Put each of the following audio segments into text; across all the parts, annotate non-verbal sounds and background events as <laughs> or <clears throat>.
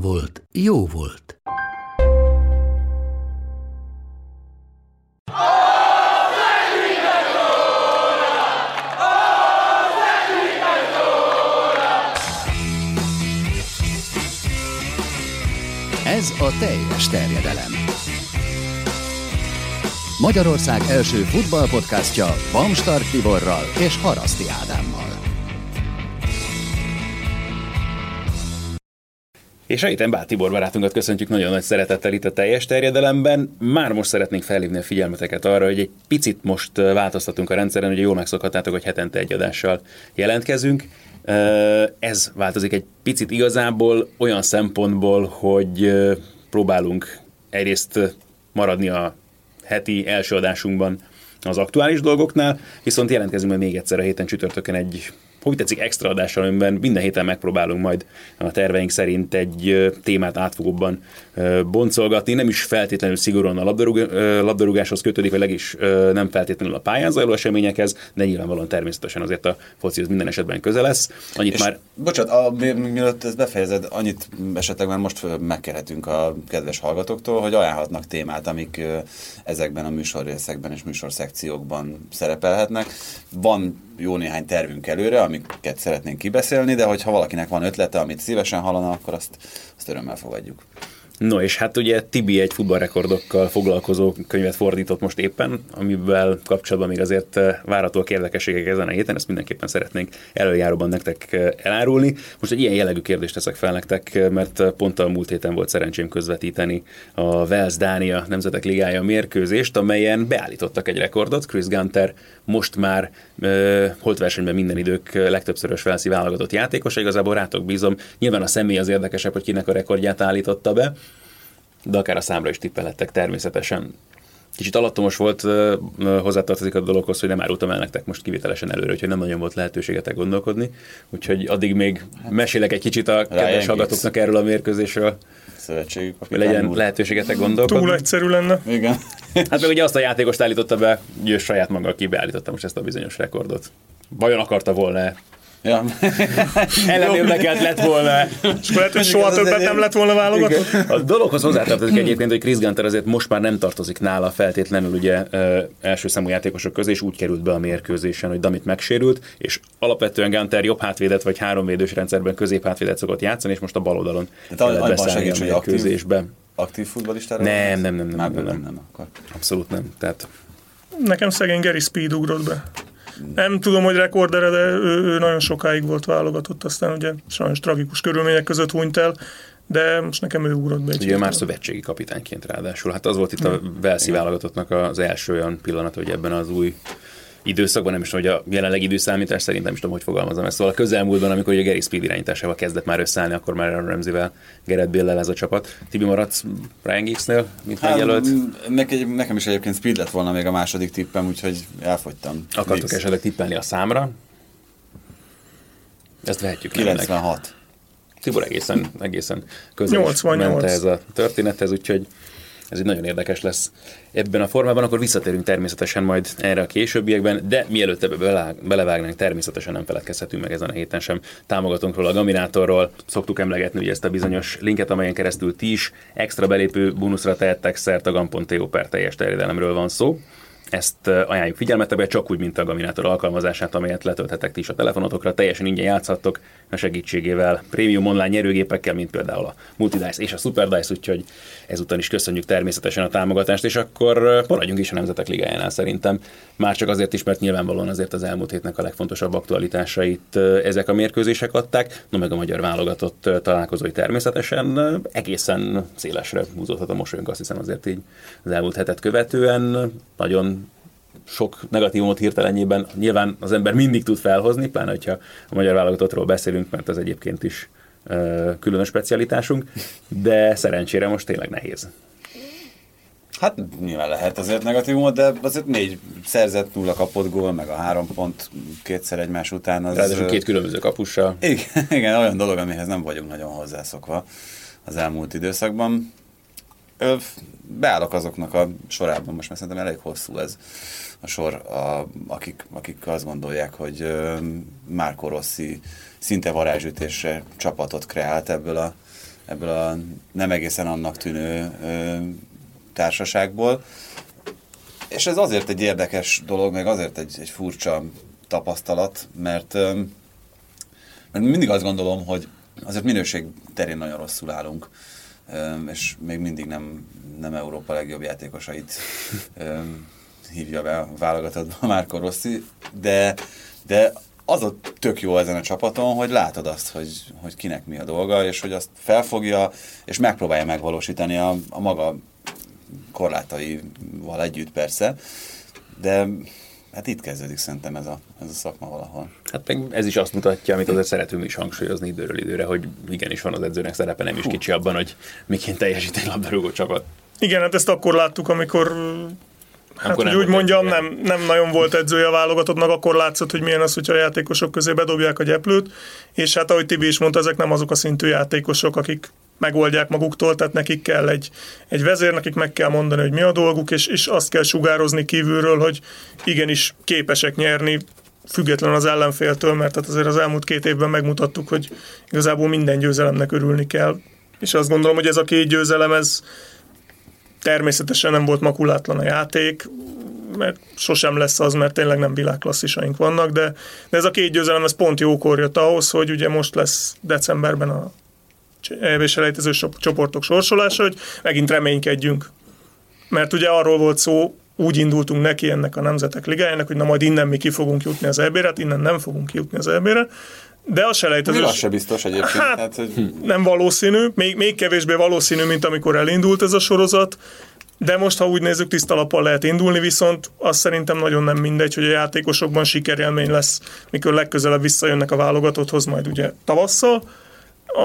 volt, jó volt. Ez a teljes terjedelem. Magyarország első futballpodcastja Bamstart Tiborral és Haraszti Ádámmal. És a héten Bát Tibor barátunkat köszöntjük nagyon nagy szeretettel itt a teljes terjedelemben. Már most szeretnénk felhívni a figyelmeteket arra, hogy egy picit most változtatunk a rendszeren, ugye jól megszokhattátok, hogy hetente egy adással jelentkezünk. Ez változik egy picit igazából olyan szempontból, hogy próbálunk egyrészt maradni a heti első adásunkban az aktuális dolgoknál, viszont jelentkezünk majd még egyszer a héten csütörtökön egy hogy tetszik extra adással, amiben minden héten megpróbálunk majd a terveink szerint egy témát átfogóbban boncolgatni. Nem is feltétlenül szigorúan a labdarúg, labdarúgáshoz kötődik, vagy legis nem feltétlenül a pályán zajló eseményekhez, de nyilvánvalóan természetesen azért a focihoz minden esetben közel lesz. Annyit És már Bocsánat, a, mi- mielőtt ezt befejezed, annyit esetleg már most megkérhetünk a kedves hallgatóktól, hogy ajánlhatnak témát, amik ezekben a műsorrészekben és műsorszekciókban szerepelhetnek. Van jó néhány tervünk előre, amiket szeretnénk kibeszélni, de hogyha valakinek van ötlete, amit szívesen hallana, akkor azt, azt örömmel fogadjuk. No, és hát ugye Tibi egy futballrekordokkal foglalkozó könyvet fordított most éppen, amivel kapcsolatban még azért eh, várhatóak érdekességek ezen a héten, ezt mindenképpen szeretnénk előjáróban nektek eh, elárulni. Most egy ilyen jellegű kérdést teszek fel nektek, eh, mert pont a múlt héten volt szerencsém közvetíteni a Wales-Dánia Nemzetek Ligája mérkőzést, amelyen beállítottak egy rekordot. Chris Gunter most már uh, holtversenyben minden idők legtöbbszörös Velszi válogatott játékosa, igazából rátok bízom. Nyilván a személy az érdekesebb, hogy kinek a rekordját állította be, de akár a számra is tippelhettek természetesen. Kicsit alattomos volt, hozzátartozik a dologhoz, hogy nem árultam el nektek most kivételesen előre, úgyhogy nem nagyon volt lehetőségetek gondolkodni. Úgyhogy addig még mesélek egy kicsit a kedves hallgatóknak erről a mérkőzésről, hogy kapitány legyen úr. lehetőségetek gondolkodni. Túl egyszerű lenne. Igen. Hát meg ugye azt a játékost állította be, hogy ő saját maga ki beállította most ezt a bizonyos rekordot. Vajon akarta volna ja. <laughs> Ellenérdekelt lett volna És lehet, hogy soha többet nem lett volna válogatott. A dologhoz hozzátartozik egyébként, hogy Chris Gunter azért most már nem tartozik nála feltétlenül ugye első számú játékosok közé, és úgy került be a mérkőzésen, hogy Damit megsérült, és alapvetően Gunter jobb hátvédet vagy háromvédős rendszerben középhátvédet szokott játszani, és most a bal oldalon Tehát kellett beszállni a hogy aktív- mérkőzésbe. Aktív futballistára? Nem, nem, nem, nem, nem, nem, nem. nem, akkor. Abszolút nem. Tehát Nekem szegény Gary Speed ugrott be. Nem tudom, hogy rekordere, de ő, ő nagyon sokáig volt válogatott, aztán ugye sajnos tragikus körülmények között hunyt el, de most nekem ő ugrott be. Ugye már szövetségi kapitányként ráadásul. Hát az volt itt a Velszi válogatottnak az első olyan pillanat, hogy ebben az új időszakban, nem is tudom, hogy a jelenlegi időszámítás szerint nem is tudom, hogy fogalmazom ezt. Szóval a közelmúltban, amikor ugye Gary Speed irányításával kezdett már összeállni, akkor már Aaron Ramsey-vel, Gerett Bill-lel ez a csapat. Tibi maradsz Ryan Giggs-nél, mint Hát, megjelölt? nekem, nekem is egyébként speed lett volna még a második tippem, úgyhogy elfogytam. Akartok Mix. esetleg tippelni a számra? Ezt vehetjük ennek. 96. Tibor egészen, egészen közel is 88. ment ez a történethez, úgyhogy ez így nagyon érdekes lesz ebben a formában, akkor visszatérünk természetesen majd erre a későbbiekben, de mielőtt ebbe bele- belevágnánk, természetesen nem feledkezhetünk meg ezen a héten sem támogatónkról, a Gaminátorról. Szoktuk emlegetni ugye ezt a bizonyos linket, amelyen keresztül ti is extra belépő bónuszra tehettek szert a gam.to per teljes terjedelemről van szó. Ezt ajánljuk figyelmetekbe, csak úgy, mint a Gaminator alkalmazását, amelyet letölthetek ti is a telefonotokra, teljesen ingyen játszhattok a segítségével, prémium online nyerőgépekkel, mint például a Multidice és a Superdice, úgyhogy ezúton is köszönjük természetesen a támogatást, és akkor maradjunk is a Nemzetek Ligájánál szerintem. Már csak azért is, mert nyilvánvalóan azért az elmúlt hétnek a legfontosabb aktualitásait ezek a mérkőzések adták, no meg a magyar válogatott találkozói természetesen egészen szélesre húzódhat a mosolyunk, azt hiszem azért így az elmúlt hetet követően. Nagyon sok negatívumot hirtelenjében nyilván az ember mindig tud felhozni, pláne hogyha a magyar válogatottról beszélünk, mert az egyébként is különös specialitásunk, de szerencsére most tényleg nehéz. Hát nyilván lehet azért negatívumot, de azért négy szerzett, nulla kapott gól, meg a három pont kétszer egymás után. Az, Ráadásul két különböző kapussal. Igen, <laughs> igen, olyan dolog, amihez nem vagyunk nagyon hozzászokva az elmúlt időszakban. Ö, beállok azoknak a sorában, most már szerintem elég hosszú ez a sor, a, akik, akik azt gondolják, hogy ö, Márko Rossi szinte varázsütésre csapatot kreált ebből a, ebből a nem egészen annak tűnő ö, társaságból. És ez azért egy érdekes dolog, meg azért egy, egy furcsa tapasztalat, mert, mert mindig azt gondolom, hogy azért minőség terén nagyon rosszul állunk, és még mindig nem, nem Európa legjobb játékosait hívja be a válogatottba <laughs> Márko Rossi, de, de az a tök jó ezen a csapaton, hogy látod azt, hogy, hogy kinek mi a dolga, és hogy azt felfogja, és megpróbálja megvalósítani a, a maga korlátaival együtt persze, de hát itt kezdődik szerintem ez a, ez a szakma valahol. Hát meg ez is azt mutatja, amit azért szeretünk is hangsúlyozni időről időre, hogy igenis van az edzőnek szerepe, nem is kicsi abban, hogy miként teljesít egy labdarúgó csapat. Igen, hát ezt akkor láttuk, amikor Hát, Akkor hogy nem úgy mondjam, edzője. nem, nem nagyon volt edzője a válogatottnak, akkor látszott, hogy milyen az, hogyha a játékosok közé bedobják a gyeplőt, és hát ahogy Tibi is mondta, ezek nem azok a szintű játékosok, akik megoldják maguktól, tehát nekik kell egy, egy vezér, nekik meg kell mondani, hogy mi a dolguk, és, és azt kell sugározni kívülről, hogy igenis képesek nyerni, független az ellenféltől, mert hát azért az elmúlt két évben megmutattuk, hogy igazából minden győzelemnek örülni kell. És azt gondolom, hogy ez a két győzelem, ez természetesen nem volt makulátlan a játék, mert sosem lesz az, mert tényleg nem világklasszisaink vannak, de, de ez a két győzelem, ez pont jókor jött ahhoz, hogy ugye most lesz decemberben a EB-s elejtező csoportok sorsolása, hogy megint reménykedjünk. Mert ugye arról volt szó, úgy indultunk neki ennek a Nemzetek Ligájának, hogy na majd innen mi ki fogunk jutni az EB-re, hát innen nem fogunk kijutni az EB-re, de a Ez selejtező... az se biztos egyébként. Hát, Hát, hogy nem valószínű, még, még kevésbé valószínű, mint amikor elindult ez a sorozat, de most, ha úgy nézzük, tiszta lappal lehet indulni, viszont azt szerintem nagyon nem mindegy, hogy a játékosokban sikerélmény lesz, mikor legközelebb visszajönnek a válogatotthoz, majd ugye tavasszal,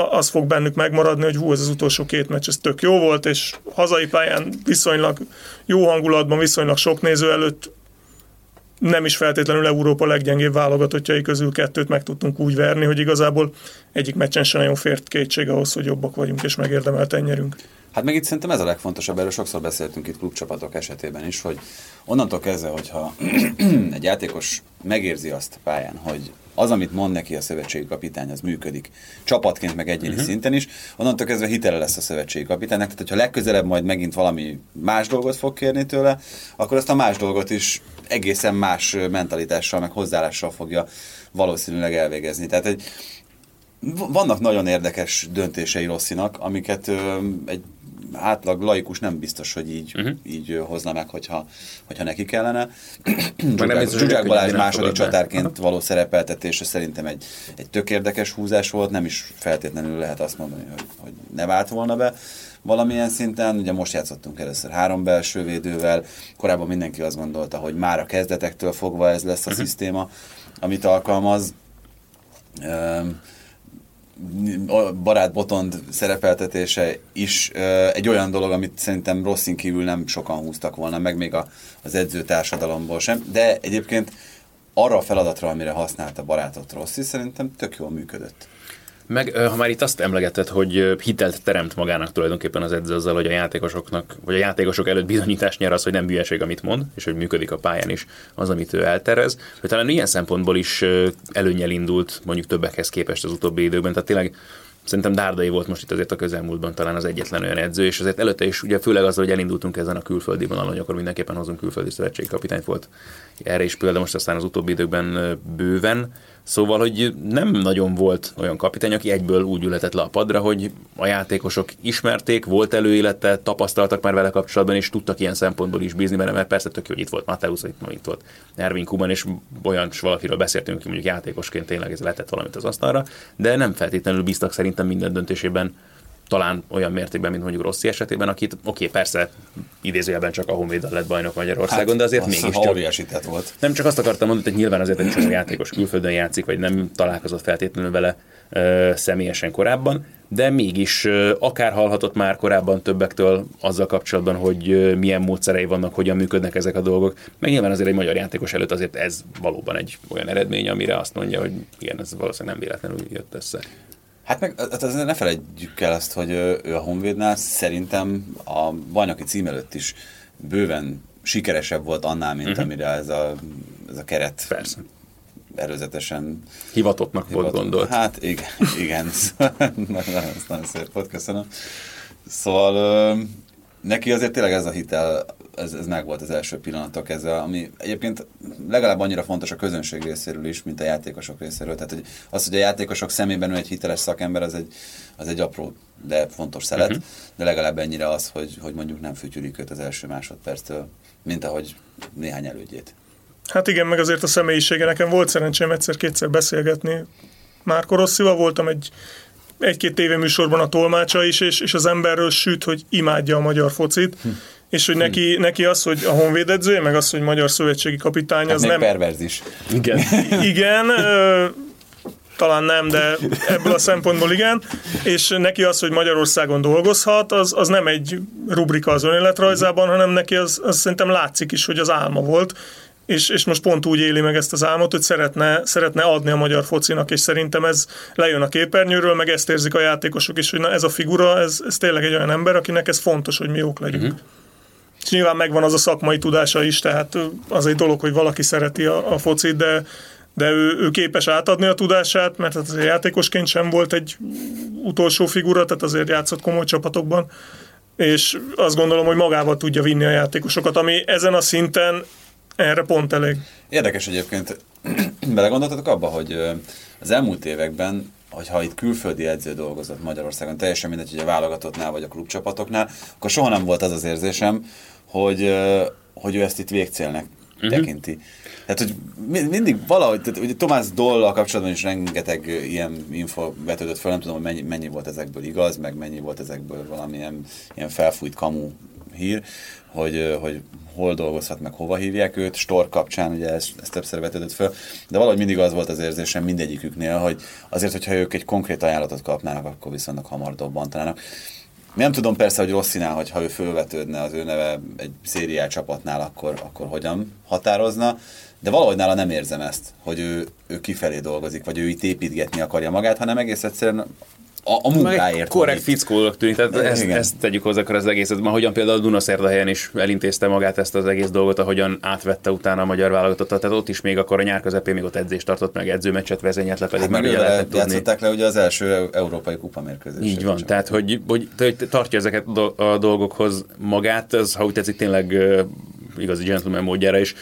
az fog bennük megmaradni, hogy hú, ez az utolsó két meccs, ez tök jó volt, és hazai pályán viszonylag jó hangulatban, viszonylag sok néző előtt nem is feltétlenül Európa leggyengébb válogatottjai közül kettőt meg tudtunk úgy verni, hogy igazából egyik meccsen sem nagyon fért kétség ahhoz, hogy jobbak vagyunk és megérdemelten nyerünk. Hát meg itt szerintem ez a legfontosabb, erről sokszor beszéltünk itt klubcsapatok esetében is, hogy onnantól kezdve, hogyha <clears throat> egy játékos megérzi azt pályán, hogy az, amit mond neki a szövetségi kapitány, az működik. Csapatként, meg egyéni uh-huh. szinten is, onnantól kezdve hitele lesz a szövetségi kapitánynak. Tehát, hogyha legközelebb majd megint valami más dolgot fog kérni tőle, akkor azt a más dolgot is egészen más mentalitással, meg hozzáállással fogja valószínűleg elvégezni. Tehát egy, vannak nagyon érdekes döntései Rosszinak, amiket ö, egy átlag laikus nem biztos, hogy így, uh-huh. így hozna meg, hogyha, hogyha neki kellene. <clears throat> Zsuzsák, Balázs második csatárként való szerepeltetése szerintem egy, egy tök érdekes húzás volt, nem is feltétlenül lehet azt mondani, hogy, hogy ne vált volna be valamilyen szinten. Ugye most játszottunk először három belső védővel, korábban mindenki azt gondolta, hogy már a kezdetektől fogva ez lesz a uh-huh. szisztéma, amit alkalmaz. A barát Botond szerepeltetése is egy olyan dolog, amit szerintem Rosszin kívül nem sokan húztak volna, meg még a, az edző társadalomból sem, de egyébként arra a feladatra, amire használta barátot Rossi, szerintem tök jól működött. Meg ha már itt azt emlegetted, hogy hitelt teremt magának tulajdonképpen az edző azzal, hogy a játékosoknak, vagy a játékosok előtt bizonyítást nyer az, hogy nem hülyeség, amit mond, és hogy működik a pályán is az, amit ő elterez, hogy talán ilyen szempontból is előnyel indult mondjuk többekhez képest az utóbbi időkben, tehát tényleg Szerintem Dárdai volt most itt azért a közelmúltban talán az egyetlen olyan edző, és azért előtte is ugye főleg azzal, hogy elindultunk ezen a külföldi vonalon, hogy akkor mindenképpen hozunk külföldi szövetségkapitányt volt. Erre is példa most aztán az utóbbi időkben bőven. Szóval, hogy nem nagyon volt olyan kapitány, aki egyből úgy ületett le a padra, hogy a játékosok ismerték, volt előélete, tapasztaltak már vele kapcsolatban, és tudtak ilyen szempontból is bízni benne, mert persze tök jó, hogy itt volt Mateusz, itt, itt volt Ervin Kuban, és olyan valakiről beszéltünk, hogy mondjuk játékosként tényleg ez letett valamit az asztalra, de nem feltétlenül bíztak szerintem minden döntésében talán olyan mértékben, mint mondjuk Rossi esetében, akit oké, okay, persze idézőjelben csak a Honvéd lett bajnok Magyarországon, hát, de azért mégis csak. Óriási volt. Nem csak azt akartam mondani, hogy nyilván azért egy csomó játékos külföldön játszik, vagy nem találkozott feltétlenül vele ö, személyesen korábban, de mégis ö, akár hallhatott már korábban többektől azzal kapcsolatban, hogy ö, milyen módszerei vannak, hogyan működnek ezek a dolgok. Meg nyilván azért egy magyar játékos előtt azért ez valóban egy olyan eredmény, amire azt mondja, hogy igen, ez valószínűleg nem véletlenül jött össze. Hát meg hát azért ne felejtjük el azt, hogy ő a Honvédnál szerintem a bajnoki cím előtt is bőven sikeresebb volt annál, mint uh-huh. amire ez a, ez a keret Persze. erőzetesen Hivatottnak volt gondolt. Hát igen, <laughs> igen. nagyon, nagyon szép volt, köszönöm. Szóval neki azért tényleg ez a hitel, ez, ez meg volt az első pillanatok ezzel, ami egyébként legalább annyira fontos a közönség részéről is, mint a játékosok részéről. Tehát hogy az, hogy a játékosok szemében ő egy hiteles szakember, az egy, az egy apró, de fontos szelet, uh-huh. de legalább ennyire az, hogy, hogy mondjuk nem fütyülik őt az első másodperctől, mint ahogy néhány elődjét. Hát igen, meg azért a személyisége. Nekem volt szerencsém egyszer-kétszer beszélgetni. Márko Rosszival voltam egy egy-két tévéműsorban a tolmácsa is, és, és az emberről süt, hogy imádja a magyar focit, hm. És hogy neki, neki az, hogy a honvéd edzője, meg az, hogy magyar szövetségi kapitány, Hát az nem... perverz is. Igen. <laughs> Igen, ö, talán nem, de ebből a szempontból igen, és neki az, hogy Magyarországon dolgozhat, az, az nem egy rubrika az önéletrajzában, hanem neki az, az szerintem látszik is, hogy az álma volt, és, és most pont úgy éli meg ezt az álmot, hogy szeretne, szeretne adni a magyar focinak, és szerintem ez lejön a képernyőről, meg ezt érzik a játékosok is, hogy na ez a figura, ez, ez tényleg egy olyan ember, akinek ez fontos, hogy mi jók legyünk. Uh-huh. És nyilván megvan az a szakmai tudása is, tehát az egy dolog, hogy valaki szereti a, a focit, de, de ő, ő képes átadni a tudását, mert hát azért játékosként sem volt egy utolsó figura, tehát azért játszott komoly csapatokban, és azt gondolom, hogy magával tudja vinni a játékosokat, ami ezen a szinten erre pont elég. Érdekes egyébként, <clears throat> belegondoltatok abba, hogy az elmúlt években, hogyha itt külföldi edző dolgozott Magyarországon, teljesen mindegy, hogy a válogatottnál vagy a klubcsapatoknál, akkor soha nem volt az az érzésem, hogy, hogy ő ezt itt végcélnek uh-huh. tekinti. Tehát, hogy mi- mindig valahogy, tehát, ugye Tomás Dollal kapcsolatban is rengeteg ilyen info vetődött fel, nem tudom, hogy mennyi, mennyi volt ezekből igaz, meg mennyi volt ezekből valamilyen ilyen felfújt kamu hír, hogy, hogy hol dolgozhat, meg hova hívják őt, Stor kapcsán, ugye ez, ez többször vetődött fel, de valahogy mindig az volt az érzésem mindegyiküknél, hogy azért, hogyha ők egy konkrét ajánlatot kapnának, akkor viszonylag hamar dobbantanának. Nem tudom persze, hogy Rosszinál, hogyha ő fölvetődne az ő neve egy szériá csapatnál, akkor, akkor hogyan határozna, de valahogy nála nem érzem ezt, hogy ő, ő kifelé dolgozik, vagy ő itt építgetni akarja magát, hanem egész egyszerűen a, a munkáért. korrekt fickónak tűnik, tehát ezt, Igen. ezt tegyük hozzá akkor az egészet. Ma hogyan például Dunaszerdahelyen is elintézte magát ezt az egész dolgot, ahogyan átvette utána a magyar válogatottat, tehát ott is még akkor a nyár közepén még ott edzést tartott meg, edzőmeccset vezényelt le, pedig Hát már ugye lehetett játszották le ugye az első eu- európai kupa mérkőzést. Így van, tehát hogy, hogy, hogy tartja ezeket a dolgokhoz magát, ez, ha úgy tetszik, tényleg igazi gentleman módjára is.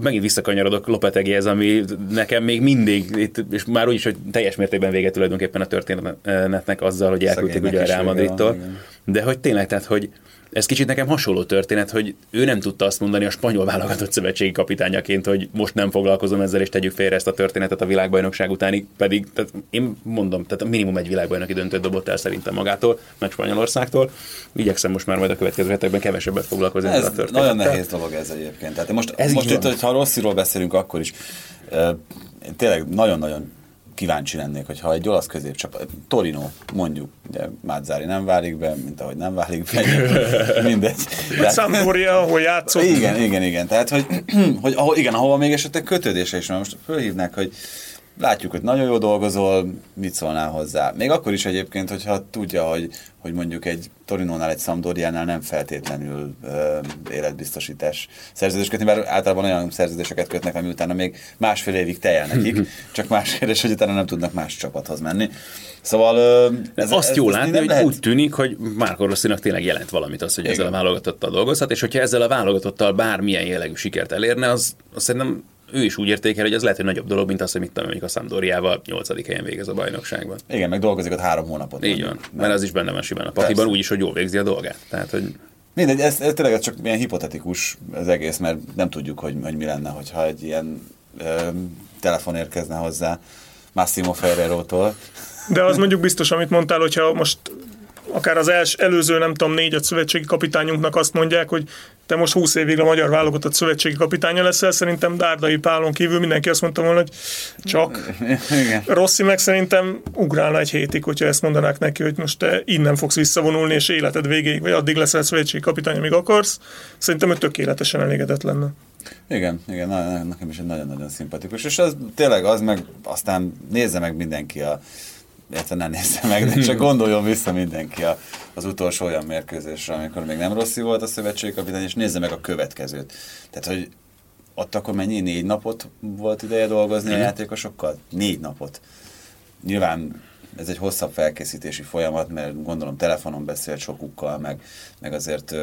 Megint visszakanyarodok Lopetegihez, ami nekem még mindig, itt, és már úgy is, hogy teljes mértékben vége tulajdonképpen a történetnek azzal, hogy elküldték ugye a Real Madridtól. De hogy tényleg, tehát hogy ez kicsit nekem hasonló történet, hogy ő nem tudta azt mondani a spanyol válogatott szövetségi kapitányaként, hogy most nem foglalkozom ezzel, és tegyük félre ezt a történetet a világbajnokság utáni, pedig tehát én mondom, tehát minimum egy világbajnoki döntőt dobott el szerintem magától, meg Spanyolországtól. Igyekszem most már majd a következő hetekben kevesebbet foglalkozni ezzel a történettel. nagyon nehéz dolog ez egyébként. Tehát most, Ez most itt, hogyha Rossziról beszélünk, akkor is én tényleg nagyon-nagyon kíváncsi lennék, hogyha egy olasz középcsapat, Torino mondjuk, ugye Mázzári nem válik be, mint ahogy nem válik be, <laughs> mindegy. Tehát- Sampdoria, ahol játszott. igen, igen, igen. Tehát, hogy, <clears throat> hogy ahol, igen, ahova még esetleg kötődése is van. Most fölhívnák, hogy látjuk, hogy nagyon jól dolgozol, mit szólnál hozzá. Még akkor is egyébként, hogyha tudja, hogy, hogy mondjuk egy Torinónál, egy Sampdoriánál nem feltétlenül ö, életbiztosítás szerződés kötni, mert általában olyan szerződéseket kötnek, ami utána még másfél évig tejel nekik, <laughs> csak más kérdés, hogy utána nem tudnak más csapathoz menni. Szóval ö, Ez, azt jó látni, nem hogy lehet- úgy tűnik, hogy Márko Rosszinak tényleg jelent valamit az, hogy Igen. ezzel a válogatottal dolgozhat, és hogyha ezzel a válogatottal bármilyen jellegű sikert elérne, az, az szerintem ő is úgy értékel, hogy az lehet, hogy nagyobb dolog, mint az, hogy mit tudom, a Sampdoriával 8. helyen végez a bajnokságban. Igen, meg dolgozik ott három hónapot. Így van, Nem. mert az is benne van simán a pakliban, úgyis, hogy jól végzi a dolgát. Tehát, hogy Mindegy, ez, ez tényleg csak ilyen hipotetikus az egész, mert nem tudjuk, hogy, hogy mi lenne, hogyha egy ilyen ö, telefon érkezne hozzá Massimo Ferrero-tól. De az mondjuk biztos, amit mondtál, hogyha most akár az els, előző, nem tudom, négy-öt szövetségi kapitányunknak azt mondják, hogy te most 20 évig a magyar válogatott szövetségi kapitánya leszel, szerintem Dárdai Pálon kívül mindenki azt mondta volna, hogy csak. <laughs> Igen. Rossi meg szerintem ugrálna egy hétig, hogyha ezt mondanák neki, hogy most te innen fogsz visszavonulni, és életed végéig, vagy addig leszel szövetségi kapitány, amíg akarsz. Szerintem ő tökéletesen elégedett lenne. Igen, igen, nekem is egy nagyon-nagyon szimpatikus, és az tényleg az meg, aztán nézze meg mindenki a, illetve ne nézze meg, de csak <laughs> gondoljon vissza mindenki a, az utolsó olyan mérkőzésre, amikor még nem Rossi volt a szövetségi kapitány, és nézze meg a következőt. Tehát, hogy ott akkor mennyi? Négy napot volt ideje dolgozni a játékosokkal? Négy napot. Nyilván ez egy hosszabb felkészítési folyamat, mert gondolom telefonon beszélt sokukkal, meg, meg azért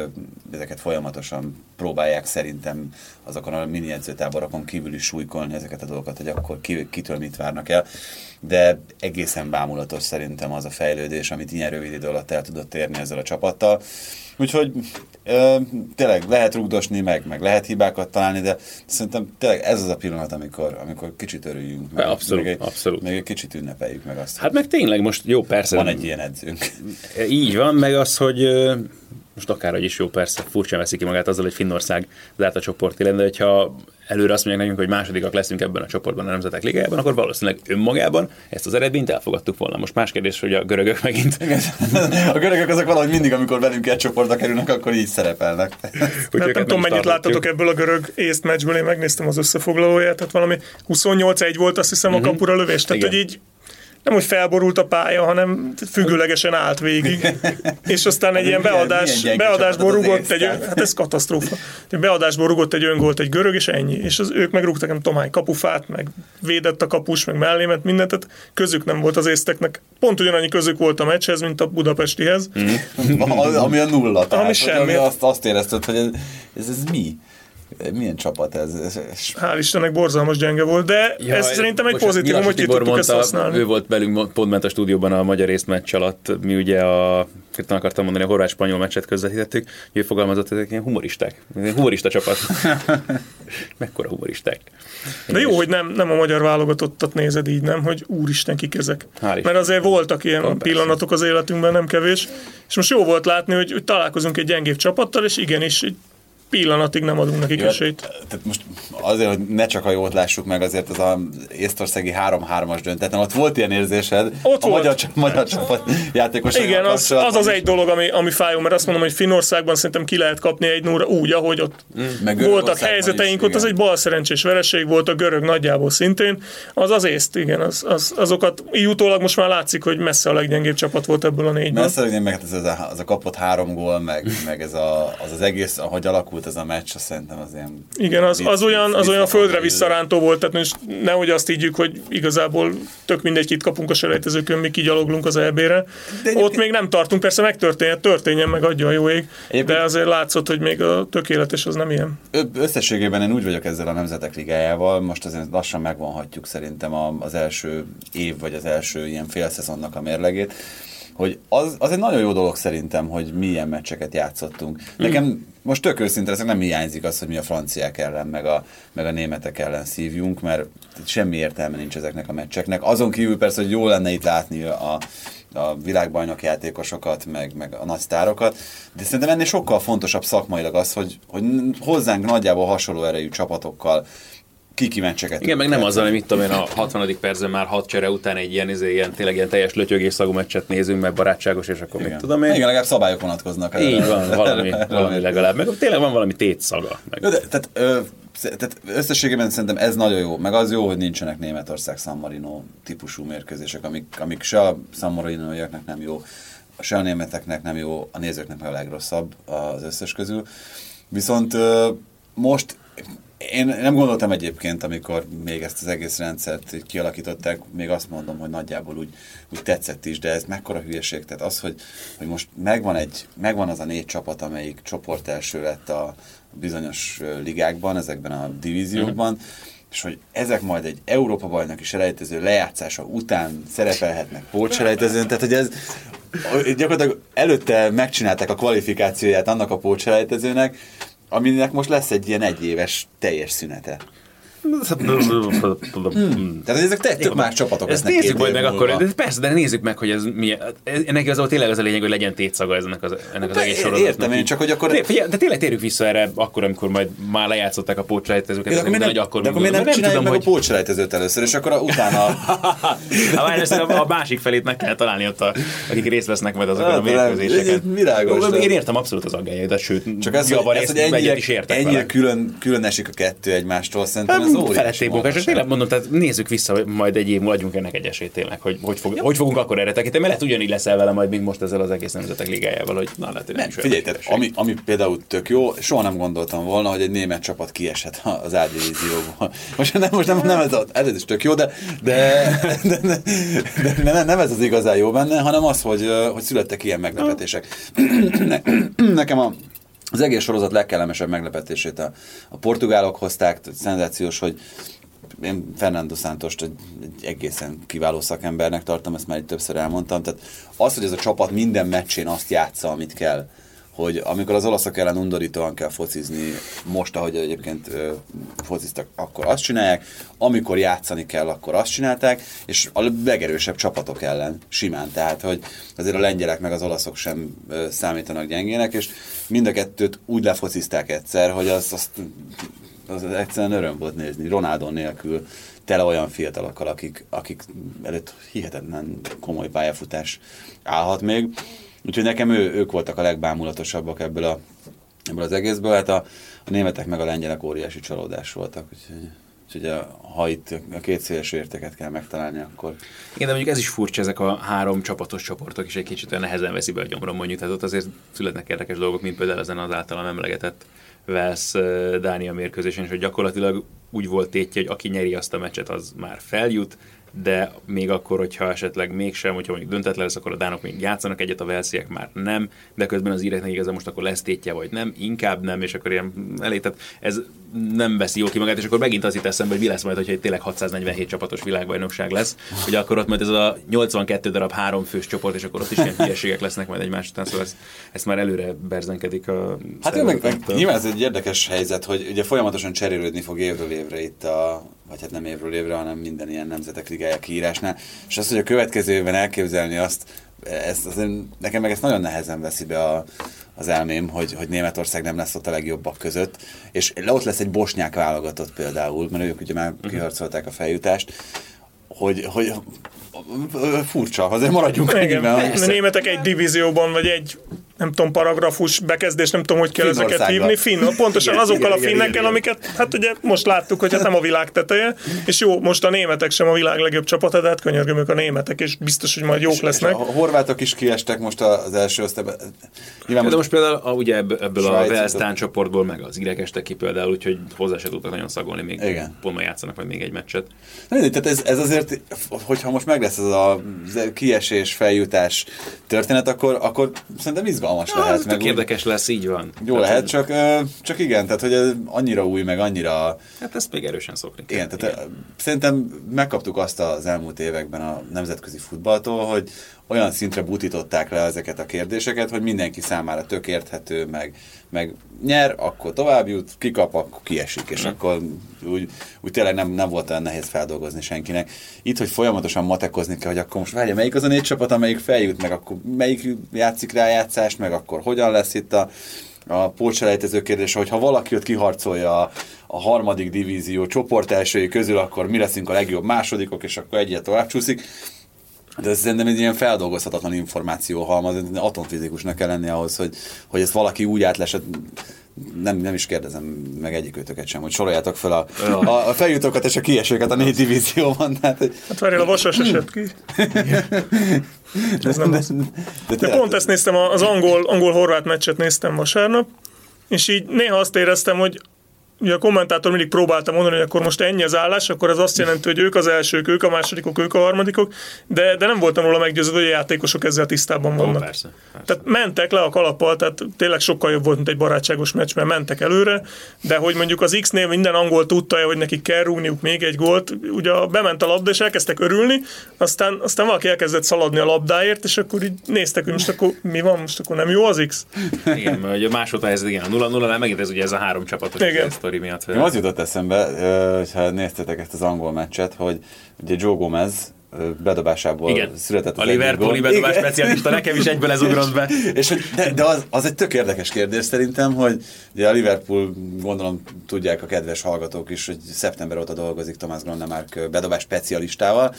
ezeket folyamatosan próbálják szerintem azokon a mini edzőtáborokon kívül is súlykolni ezeket a dolgokat, hogy akkor ki, kitől mit várnak el. De egészen bámulatos szerintem az a fejlődés, amit ilyen rövid idő alatt el tudott érni ezzel a csapattal. Úgyhogy ö, tényleg lehet rugdosni, meg, meg lehet hibákat találni, de szerintem tényleg ez az a pillanat, amikor, amikor kicsit örüljünk. Meg, Abszolút, meg egy, abszolút. Meg egy kicsit ünnepeljük meg azt, Hát meg tényleg most jó, persze. van egy ilyen edzőnk. <laughs> Így van, meg az, hogy most akárhogy is jó, persze, furcsán veszi ki magát azzal, hogy Finnország zárt a csoport de hogyha előre azt mondják nekünk, hogy másodikak leszünk ebben a csoportban a Nemzetek Ligájában, akkor valószínűleg önmagában ezt az eredményt elfogadtuk volna. Most más kérdés, hogy a görögök megint. A görögök azok valahogy mindig, amikor velünk egy csoportba kerülnek, akkor így szerepelnek. hogy Hát nem tudom, mennyit láttatok ebből a görög észt meccsből, én megnéztem az összefoglalóját, tehát valami 28-1 volt azt hiszem a kapura lövés, tehát Igen. hogy így nem, hogy felborult a pálya, hanem függőlegesen állt végig. <laughs> És aztán egy ilyen milyen- beadás, beadásból rugott egy, hát ez katasztrófa. Beadásból rugott egy öngolt egy görög, és ennyi. És az, ők megrúgtak, nem tudom, hány kapufát, meg védett a kapus, meg mellémet, mindent, tehát közük nem volt az észteknek. Pont ugyanannyi közük volt a meccshez, mint a budapestihez. A- <laughs> ami a nulla. Tehát, Ami semmi. Ami azt, azt érezted, hogy ez, ez, ez mi? Milyen csapat ez? ez, Hál' Istennek borzalmas gyenge volt, de ja, ez szerintem egy pozitívum, Nyilas hogy ki tudtuk ezt használni. Ő volt velünk pont ment a stúdióban a magyar részmeccs alatt, mi ugye a hirtelen akartam mondani, a horvát-spanyol meccset közvetítettük, ő fogalmazott, hogy ezek ilyen humoristák. Humorista csapat. <laughs> Mekkora humoristák. De jó, hogy nem, nem a magyar válogatottat nézed így, nem, hogy úristen, kik ezek. Hál'. Mert azért voltak ilyen persze. pillanatok az életünkben, nem kevés. És most jó volt látni, hogy, hogy találkozunk egy gyengébb csapattal, és igenis egy pillanatig nem adunk nekik Jó, esélyt. Tehát most azért, hogy ne csak a jót lássuk meg, azért az a észtországi 3-3-as dönteten, ott volt ilyen érzésed Ott a volt. magyar, magyar csapat játékosai. Igen, az, az az egy dolog, ami, ami fájó, mert azt mondom, hogy Finországban szerintem ki lehet kapni egy nóra úgy, ahogy ott Meg voltak helyzeteink, is, ott az igen. egy bal szerencsés vereség volt, a görög nagyjából szintén. Az az észt, igen, az, az, azokat így utólag most már látszik, hogy messze a leggyengébb csapat volt ebből a négyből. Messze, hogy meg ez, a, az a kapott három gól, meg, meg ez a, az, az egész, ahogy alakult ez a meccs, azt szerintem az ilyen... Igen, az, az olyan, az olyan földre visszarántó volt, tehát most nehogy azt higgyük, hogy igazából tök mindegy, kit kapunk a selejtezőkön, mi kigyaloglunk az EB-re. Ott még nem tartunk, persze megtörténhet, történjen, meg adja a jó ég, de azért látszott, hogy még a tökéletes az nem ilyen. Összességében én úgy vagyok ezzel a Nemzetek Ligájával, most azért lassan megvonhatjuk szerintem az első év, vagy az első ilyen félszezonnak a mérlegét, hogy az, az egy nagyon jó dolog szerintem, hogy milyen meccseket játszottunk. Nekem most tök őszinte leszek, nem hiányzik az, hogy mi a franciák ellen, meg a, meg a németek ellen szívjunk, mert semmi értelme nincs ezeknek a meccseknek. Azon kívül persze, hogy jó lenne itt látni a, a világbajnok játékosokat, meg, meg a nagy sztárokat, de szerintem ennél sokkal fontosabb szakmailag az, hogy, hogy hozzánk nagyjából hasonló erejű csapatokkal kiki meccseket. Igen, meg nem azzal, hogy mit tudom én, a 60. percben már hat csere után egy ilyen, izé, ilyen tényleg ilyen teljes lötyögés szagú meccset nézünk, meg barátságos, és akkor mit Igen. tudom én. Igen, legalább szabályok vonatkoznak. erre. Így van, valami, <laughs> valami legalább. Meg tényleg van valami tétszaga. Meg. De, tehát, ö, tehát összességében szerintem ez nagyon jó, meg az jó, hogy nincsenek Németország San Marino típusú mérkőzések, amik, amik se a San Marinoiaknak nem jó, se a németeknek nem jó, a nézőknek a legrosszabb az összes közül. Viszont ö, most én nem gondoltam egyébként, amikor még ezt az egész rendszert kialakították, még azt mondom, hogy nagyjából úgy, úgy tetszett is, de ez mekkora hülyeség. Tehát az, hogy, hogy most megvan, egy, megvan az a négy csapat, amelyik csoport első lett a bizonyos ligákban, ezekben a divíziókban, és hogy ezek majd egy Európa bajnoki selejtező lejátszása után szerepelhetnek pótselejtezőn, tehát hogy ez gyakorlatilag előtte megcsinálták a kvalifikációját annak a pótselejtezőnek, aminek most lesz egy ilyen egyéves teljes szünete. Tehát ezek tök más csapatok Ezt nézzük majd meg akkor, múlva. de persze, de nézzük meg, hogy ez mi. Ennek igazából tényleg az a lényeg, hogy legyen tétszaga ennek az, ennek az De egész sorozatnak. értem én, csak hogy akkor- De, figyelj, de tényleg térjük vissza erre, akkor, amikor majd már lejátszották a pótselejtezőket. De akkor nem, akkor de akkor miért nem, csináljuk meg a pótselejtezőt először, és akkor utána... <laughs> Hát a, másik felét meg kell találni ott, akik részt vesznek majd azokon a Hát, mérkőzéseken. világos, Én értem abszolút az aggályaidat, sőt, Csak ez, javarészt hogy ennyire, is értek ennyire külön, külön esik a kettő egymástól, szerintem marhaság. tényleg mondom, tehát nézzük vissza, majd egy év múlva adjunk ennek egy esélyt tényleg, hogy hogy, fog, hogy fogunk akkor erre tekinteni, mert lehet ugyanígy leszel vele majd, mint most ezzel az egész nemzetek ligájával, hogy na lehet, hogy nem, Nem, figyelj, tehát, ami, ami például tök jó, soha nem gondoltam volna, hogy egy német csapat kieshet az A divízióból. Most nem, most nem, nem ez, a, ez is tök jó, de, de, de, de, de, de nem ez az igazán jó benne, hanem az, hogy, hogy születtek ilyen meglepetések. Ne, nekem a, az egész sorozat legkellemesebb meglepetését a, a portugálok hozták, szenzációs, hogy én Fernando Santost egy, egy egészen kiváló szakembernek tartom, ezt már itt többször elmondtam. Tehát az, hogy ez a csapat minden meccsén azt játsza, amit kell, hogy amikor az olaszok ellen undorítóan kell focizni, most, ahogy egyébként fociztak, akkor azt csinálják, amikor játszani kell, akkor azt csinálták, és a legerősebb csapatok ellen simán, tehát, hogy azért a lengyelek meg az olaszok sem számítanak gyengének, és mind a kettőt úgy lefocizták egyszer, hogy az, azt az egyszerűen öröm volt nézni, Ronaldo nélkül tele olyan fiatalokkal, akik, akik előtt hihetetlen komoly pályafutás állhat még. Úgyhogy nekem ő, ők voltak a legbámulatosabbak ebből, a, ebből az egészből. Hát a, a németek meg a lengyelek óriási csalódás voltak. Úgyhogy, úgyhogy a, ha itt a két széles értéket kell megtalálni, akkor Igen, de mondjuk ez is furcsa, ezek a három csapatos csoportok is egy kicsit olyan nehezen veszi be a gyomrom mondjuk, tehát ott azért születnek érdekes dolgok, mint például ezen az általam emlegetett eh, Dánia mérkőzésen, és hogy gyakorlatilag úgy volt tétje, hogy aki nyeri azt a meccset, az már feljut, de még akkor, hogyha esetleg mégsem, hogyha mondjuk döntetlen lesz, akkor a dánok még játszanak egyet, a velsziek már nem, de közben az íreknek igazán most akkor lesz tétje, vagy nem, inkább nem, és akkor ilyen elég, tehát ez nem veszi jól ki magát, és akkor megint az itt eszembe, hogy mi lesz majd, hogyha egy tényleg 647 csapatos világbajnokság lesz, hogy akkor ott majd ez a 82 darab három fős csoport, és akkor ott is ilyen hülyeségek lesznek majd egymás után, szóval ez, ezt már előre berzenkedik a Hát meg, meg nyilván ez egy érdekes helyzet, hogy ugye folyamatosan cserélődni fog évről évre itt a, vagy hát nem évről évre, hanem minden ilyen nemzetek ligája kiírásnál, és az, hogy a következő évben elképzelni azt, ezt, azért, nekem meg ezt nagyon nehezen veszi be a, az elmém, hogy, hogy Németország nem lesz ott a legjobbak között, és ott lesz egy bosnyák válogatott például, mert ők ugye már kiharcolták a feljutást, hogy, hogy furcsa, azért maradjunk Igen, a németek egy divízióban, vagy egy nem tudom, paragrafus bekezdés, nem tudom, hogy kell ezeket hívni. Finn, pontosan Igen, azokkal igen, a finnekkel, igen, amiket, hát ugye most láttuk, hogy hát nem a világ teteje, és jó, most a németek sem a világ legjobb csapata, de hát könyörgöm ők a németek, és biztos, hogy majd jók És lesznek. a horvátok is kiestek most az első osztályban. Nyilván De most most például a, ugye ebből, ebből a Svájc Velsztán csoportból meg az írek estek ki például, úgyhogy hozzá se tudtak nagyon szagolni, még Igen. pont ma játszanak majd még egy meccset. Nem, mindegy, tehát ez, ez azért, hogyha most meg lesz ez a kiesés, feljutás történet, akkor, akkor szerintem izgalmas Ja, lehet. meg tök úgy- érdekes lesz, így van. Jó Tehát, lehet, csak, csak igen, tehát hogy ez annyira új, meg annyira... Hát ezt még erősen szokni kell. Igen, tehát ö, szerintem megkaptuk azt az elmúlt években a nemzetközi futballtól, hogy olyan szintre butították le ezeket a kérdéseket, hogy mindenki számára tök érthető, meg, meg nyer, akkor tovább jut, kikap, akkor kiesik, és akkor úgy, úgy tényleg nem, nem volt olyan nehéz feldolgozni senkinek. Itt, hogy folyamatosan matekozni kell, hogy akkor most várja, melyik az a négy csapat, amelyik feljut, meg akkor melyik játszik rájátszást, meg akkor hogyan lesz itt a, a pótselejtező kérdése, hogy ha valaki ott kiharcolja a, a harmadik divízió csoport elsői közül, akkor mi leszünk a legjobb másodikok, és akkor egyet tovább csúszik. De ez szerintem egy ilyen feldolgozhatatlan információhalmaz, atomfizikusnak kell lenni ahhoz, hogy, hogy ezt valaki úgy átlesett, nem, nem is kérdezem meg egyik őtöket sem, hogy soroljátok fel a, a, a feljutókat és a kiesőket a négy divízióban. Tehát, hogy- Hát várjál, a vasas esett ki. Ez nem az. De tényleg- pont ezt néztem, az angol, angol-horvát meccset néztem vasárnap, és így néha azt éreztem, hogy ugye a kommentátor mindig próbálta mondani, hogy akkor most ennyi az állás, akkor ez azt jelenti, hogy ők az elsők, ők a másodikok, ők a harmadikok, de, de nem voltam róla meggyőződve, hogy a játékosok ezzel tisztában Ó, vannak. persze, persze. Tehát mentek le a kalappal, tehát tényleg sokkal jobb volt, mint egy barátságos meccs, mert mentek előre, de hogy mondjuk az X-nél minden angol tudta, hogy nekik kell rúgniuk még egy gólt, ugye bement a labda, és elkezdtek örülni, aztán, aztán valaki elkezdett szaladni a labdáért, és akkor így néztek, hogy most akkor mi van, most akkor nem jó az X? Igen, mert a másodta ez igen, a 0 0 megint ez ugye ez a három csapat, Igen. ezt sztori miatt. Nekem az jutott eszembe, hogyha néztetek ezt az angol meccset, hogy ugye Joe Gomez bedobásából Igen. született A az Liverpooli bedobás Igen. specialista, nekem is egyből ez ugrott be. <laughs> És hogy, de, de az, az, egy tök érdekes kérdés szerintem, hogy ugye a Liverpool, gondolom tudják a kedves hallgatók is, hogy szeptember óta dolgozik Tomás Grondemark bedobás specialistával,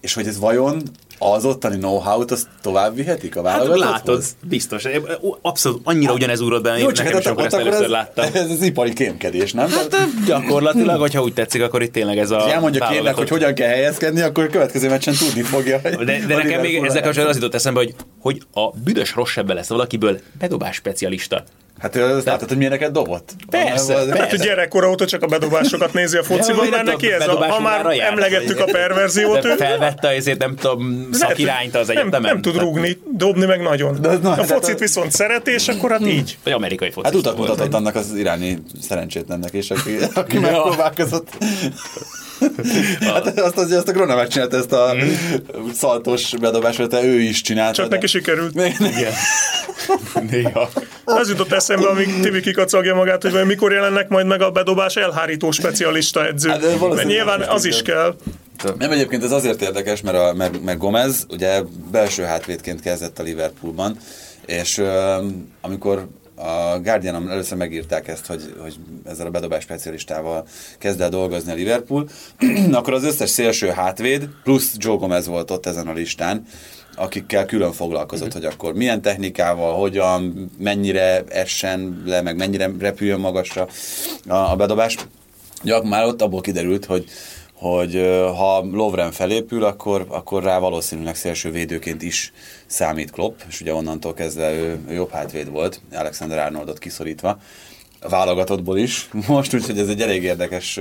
és hogy ez vajon az ottani know-how-t azt tovább vihetik a Hát válogatotthoz? látod, biztos. Abszolút annyira ugyanez ugrott be, Jó, csak nekem hát is, ott ezt akkor először ez, láttam. ez, az ipari kémkedés, nem? Hát gyakorlatilag, hogyha úgy tetszik, akkor itt tényleg ez a Ha elmondja válogatott- hogy hogyan kell helyezkedni, akkor a következő meccsen tudni fogja. De, de nekem még ezzel kapcsolatban az jutott eszembe, hogy, hogy a büdös rossebbe lesz valakiből bedobás specialista. Hát ő azt látod, hogy milyeneket dobott? Persze, Az- persze. Hát, hogy gyerekkora óta csak a bedobásokat nézi a fociban, mert nem neki ez a, ha már jár. emlegettük a perverziót, De ő felvette ezért nem tudom, szakirányt az nem, egyetemen. nem tud Tehát- rúgni, dobni meg nagyon. De- na, a de- focit viszont szereti, és akkor hát így. Vagy amerikai foci. Hát utat mutatott annak az iráni szerencsétlennek is, aki, aki megpróbálkozott. <laughs> hát azt, azt, azt a Grona megcsinálta, ezt a Mhm. szaltos bedobást, de ő is csinálta. Csak de- neki sikerült. <laughs> Igen. Néha. Az jutott eszembe, amíg Tibi kikacagja magát, hogy mikor jelennek majd meg a bedobás elhárító specialista edző. Hát, Mert nyilván az is kell. Nem, egyébként ez azért érdekes, mert, a, mert, mert Gomez ugye belső hátvédként kezdett a Liverpoolban, és ö, amikor a Guardian először megírták ezt, hogy, hogy ezzel a bedobás specialistával kezd el dolgozni a Liverpool, <clears throat> akkor az összes szélső hátvéd, plusz Joe Gomez volt ott ezen a listán, akikkel külön foglalkozott, hogy akkor milyen technikával, hogyan, mennyire essen le, meg mennyire repüljön magasra a, a bedobás. Ja, már ott abból kiderült, hogy hogy ha Lovren felépül, akkor, akkor rá valószínűleg szélső védőként is számít Klopp, és ugye onnantól kezdve ő, ő jobb hátvéd volt, Alexander Arnoldot kiszorítva, a válogatottból is. <laughs> Most, úgyhogy ez egy elég érdekes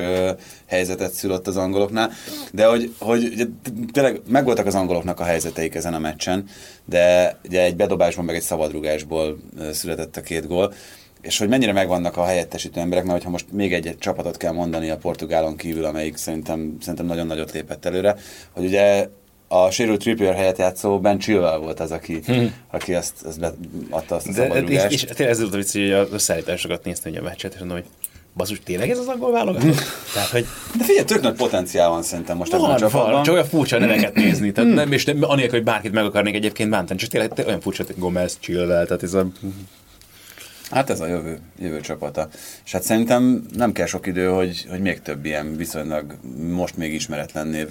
helyzetet szülött az angoloknál, de hogy, hogy ugye, tényleg megvoltak az angoloknak a helyzeteik ezen a meccsen, de ugye egy bedobásból meg egy szabadrugásból született a két gól, és hogy mennyire megvannak a helyettesítő emberek, mert ha most még egy, egy csapatot kell mondani a Portugálon kívül, amelyik szerintem, szerintem nagyon nagyot lépett előre, hogy ugye a sérült Trippier helyett játszó Ben Chilwell volt az, aki, aki azt, azt adta azt a De, és, és tényleg ez volt a vicc, hogy a összeállításokat néztem hogy a meccset, és mondom, hogy basszus, tényleg ez az angol válogatott? Tehát, hogy De figyelj, tök nagy potenciál van szerintem most ebben a van, csapatban. van, csak olyan furcsa neveket nézni. Tehát nem, és nem, anélkül, hogy bárkit meg akarnék egyébként bántani, csak tényleg olyan furcsa, hogy Gomez, Chilwell, tehát ez a... Hát ez a jövő, jövő csapata. És hát szerintem nem kell sok idő, hogy, hogy még több ilyen viszonylag most még ismeretlen név